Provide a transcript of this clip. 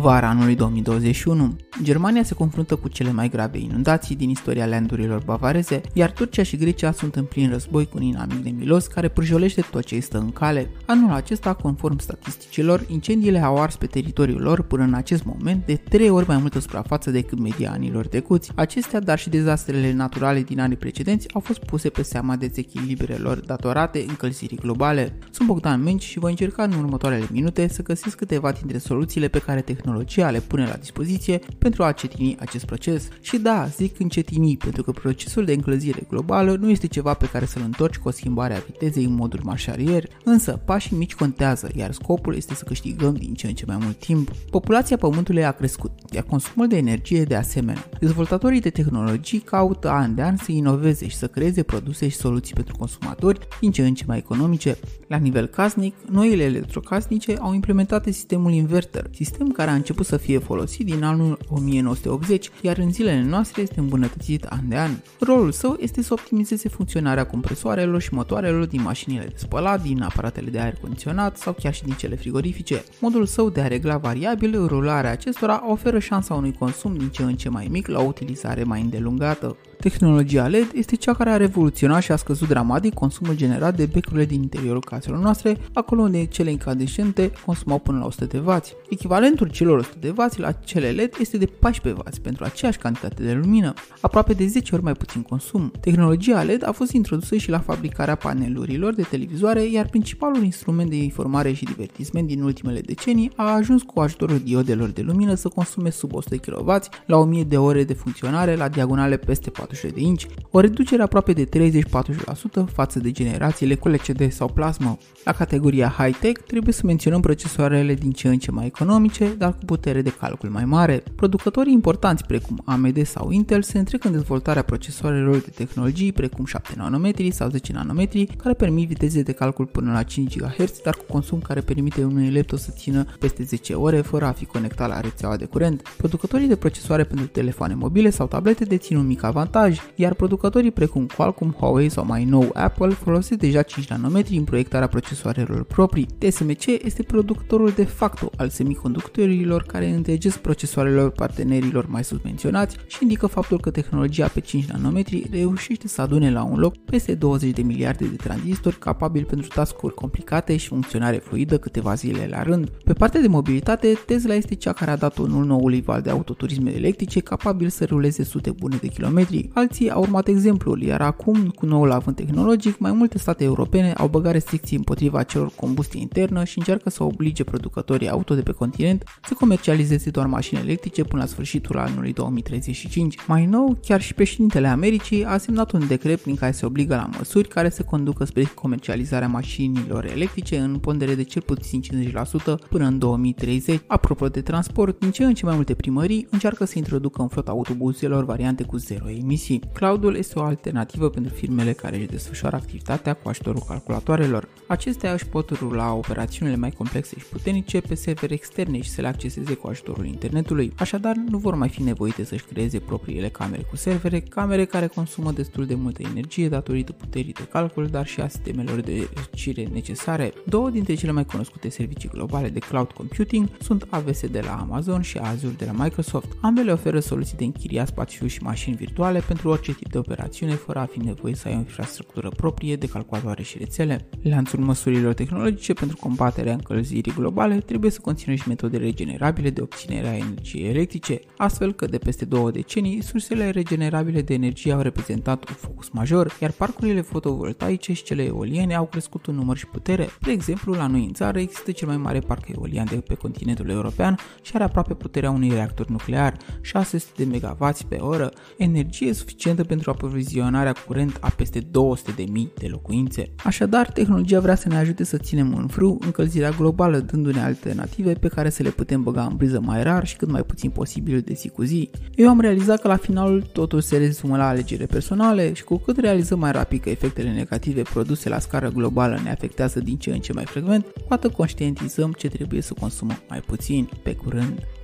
Vara anului 2021, Germania se confruntă cu cele mai grave inundații din istoria landurilor bavareze, iar Turcia și Grecia sunt în plin război cu un inamic de milos care prăjolește tot ce stă în cale. Anul acesta, conform statisticilor, incendiile au ars pe teritoriul lor până în acest moment de trei ori mai multă suprafață decât media anilor trecuți. Acestea, dar și dezastrele naturale din anii precedenți au fost puse pe seama dezechilibrelor datorate încălzirii globale. Sunt Bogdan Menci și voi încerca în următoarele minute să găsesc câteva dintre soluțiile pe care tehnologia le pune la dispoziție pentru a încetini acest proces. Și da, zic încetini pentru că procesul de încălzire globală nu este ceva pe care să-l întorci cu o schimbare a vitezei în modul marșarier, însă pașii mici contează, iar scopul este să câștigăm din ce în ce mai mult timp. Populația Pământului a crescut, iar consumul de energie de asemenea. Dezvoltatorii de tehnologii caută an de an să inoveze și să creeze produse și soluții pentru consumatori din ce în ce mai economice. La nivel casnic, noile electrocasnice au implementat sistemul inverter, sistem care a început să fie folosit din anul 1980, iar în zilele noastre este îmbunătățit an de an. Rolul său este să optimizeze funcționarea compresoarelor și motoarelor din mașinile de spălat, din aparatele de aer condiționat sau chiar și din cele frigorifice. Modul său de a regla variabil rularea acestora oferă șansa unui consum din ce în ce mai mic la o utilizare mai îndelungată. Tehnologia LED este cea care a revoluționat și a scăzut dramatic consumul generat de becurile din interiorul caselor noastre, acolo unde cele incandescente consumau până la 100 W. Echivalentul celor 100 W la cele LED este de 14 W pentru aceeași cantitate de lumină, aproape de 10 ori mai puțin consum. Tehnologia LED a fost introdusă și la fabricarea panelurilor de televizoare, iar principalul instrument de informare și divertisment din ultimele decenii a ajuns cu ajutorul diodelor de lumină să consume sub 100 kW la 1000 de ore de funcționare la diagonale peste 4 47 de inch, o reducere aproape de 30-40% față de generațiile cu LCD sau plasmă. La categoria high-tech trebuie să menționăm procesoarele din ce în ce mai economice, dar cu putere de calcul mai mare. Producătorii importanți precum AMD sau Intel se întrec în dezvoltarea procesoarelor de tehnologii precum 7 nanometri sau 10 nanometri, care permit viteze de calcul până la 5 GHz, dar cu consum care permite unui laptop să țină peste 10 ore fără a fi conectat la rețeaua de curent. Producătorii de procesoare pentru telefoane mobile sau tablete dețin un mic avantaj avantaj, iar producătorii precum Qualcomm, Huawei sau mai nou Apple folosesc deja 5 nanometri în proiectarea procesoarelor proprii. TSMC este producătorul de facto al semiconductorilor care întregesc procesoarelor partenerilor mai sus menționați și indică faptul că tehnologia pe 5 nanometri reușește să adune la un loc peste 20 de miliarde de tranzistori capabili pentru tascuri complicate și funcționare fluidă câteva zile la rând. Pe partea de mobilitate, Tesla este cea care a dat unul noului val de autoturisme electrice capabil să ruleze sute bune de kilometri Alții au urmat exemplul, iar acum, cu noul avânt tehnologic, mai multe state europene au băgat restricții împotriva celor combustie internă și încearcă să oblige producătorii auto de pe continent să comercializeze doar mașini electrice până la sfârșitul anului 2035. Mai nou, chiar și președintele Americii a semnat un decret prin care se obligă la măsuri care se conducă spre comercializarea mașinilor electrice în pondere de cel puțin 50% până în 2030. Apropo de transport, din ce în ce mai multe primării încearcă să introducă în flota autobuzelor variante cu zero emisii emisii. Cloudul este o alternativă pentru firmele care își desfășoară activitatea cu ajutorul calculatoarelor. Acestea își pot rula operațiunile mai complexe și puternice pe servere externe și să le acceseze cu ajutorul internetului. Așadar, nu vor mai fi nevoite să-și creeze propriile camere cu servere, camere care consumă destul de multă energie datorită puterii de calcul, dar și a sistemelor de răcire necesare. Două dintre cele mai cunoscute servicii globale de cloud computing sunt AWS de la Amazon și Azure de la Microsoft. Ambele oferă soluții de închiriat spațiu și mașini virtuale pentru orice tip de operațiune fără a fi nevoie să ai o infrastructură proprie de calculatoare și rețele. Lanțul măsurilor tehnologice pentru combaterea încălzirii globale trebuie să conțină și metode regenerabile de obținere a energiei electrice, astfel că de peste două decenii sursele regenerabile de energie au reprezentat un focus major, iar parcurile fotovoltaice și cele eoliene au crescut în număr și putere. De exemplu, la noi în țară există cel mai mare parc eolian de pe continentul european și are aproape puterea unui reactor nuclear, 600 de MW pe oră, energie suficientă pentru aprovizionarea curent a peste 200.000 de locuințe. Așadar, tehnologia vrea să ne ajute să ținem în frâu încălzirea globală, dându-ne alternative pe care să le putem băga în briză mai rar și cât mai puțin posibil de zi cu zi. Eu am realizat că la final totul se rezumă la alegere personale și cu cât realizăm mai rapid că efectele negative produse la scară globală ne afectează din ce în ce mai frecvent, cu atât conștientizăm ce trebuie să consumăm mai puțin. Pe curând!